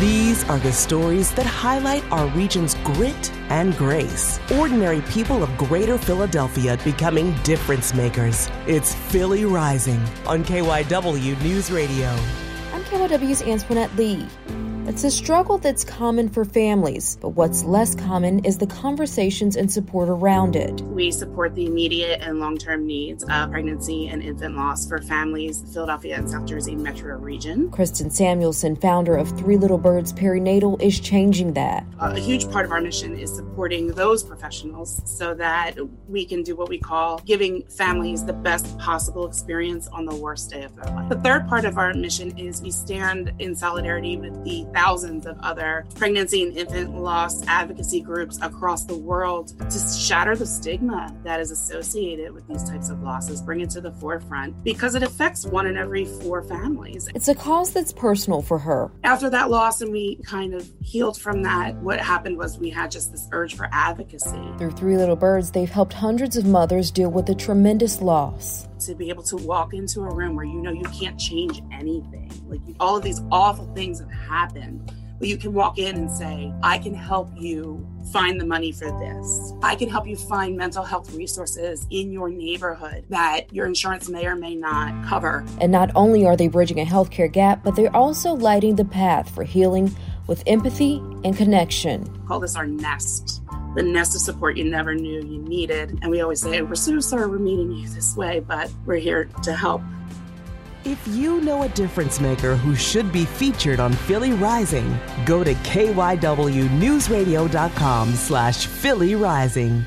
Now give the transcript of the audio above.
These are the stories that highlight our region's grit and grace. Ordinary people of greater Philadelphia becoming difference makers. It's Philly Rising on KYW News Radio. I'm KYW's Antoinette Lee. It's a struggle that's common for families, but what's less common is the conversations and support around it. We support the immediate and long term needs of pregnancy and infant loss for families in Philadelphia and South Jersey metro region. Kristen Samuelson, founder of Three Little Birds Perinatal, is changing that. A huge part of our mission is supporting those professionals so that we can do what we call giving families the best possible experience on the worst day of their life. The third part of our mission is we stand in solidarity with the thousands of other pregnancy and infant loss advocacy groups across the world to shatter the stigma that is associated with these types of losses, bring it to the forefront because it affects one in every four families. It's a cause that's personal for her. After that loss, and we kind of healed from that, what happened was we had just this urge for advocacy. Through Three Little Birds, they've helped hundreds of mothers deal with a tremendous loss. To be able to walk into a room where you know you can't change anything, like all of these awful things have happened, but you can walk in and say, I can help you find the money for this. I can help you find mental health resources in your neighborhood that your insurance may or may not cover. And not only are they bridging a healthcare gap, but they're also lighting the path for healing with empathy and connection. Call this our nest the nest of support you never knew you needed. And we always say, We're so sorry we're meeting you this way, but we're here to help. If you know a difference maker who should be featured on Philly Rising, go to kywnewsradio.com slash Philly Rising.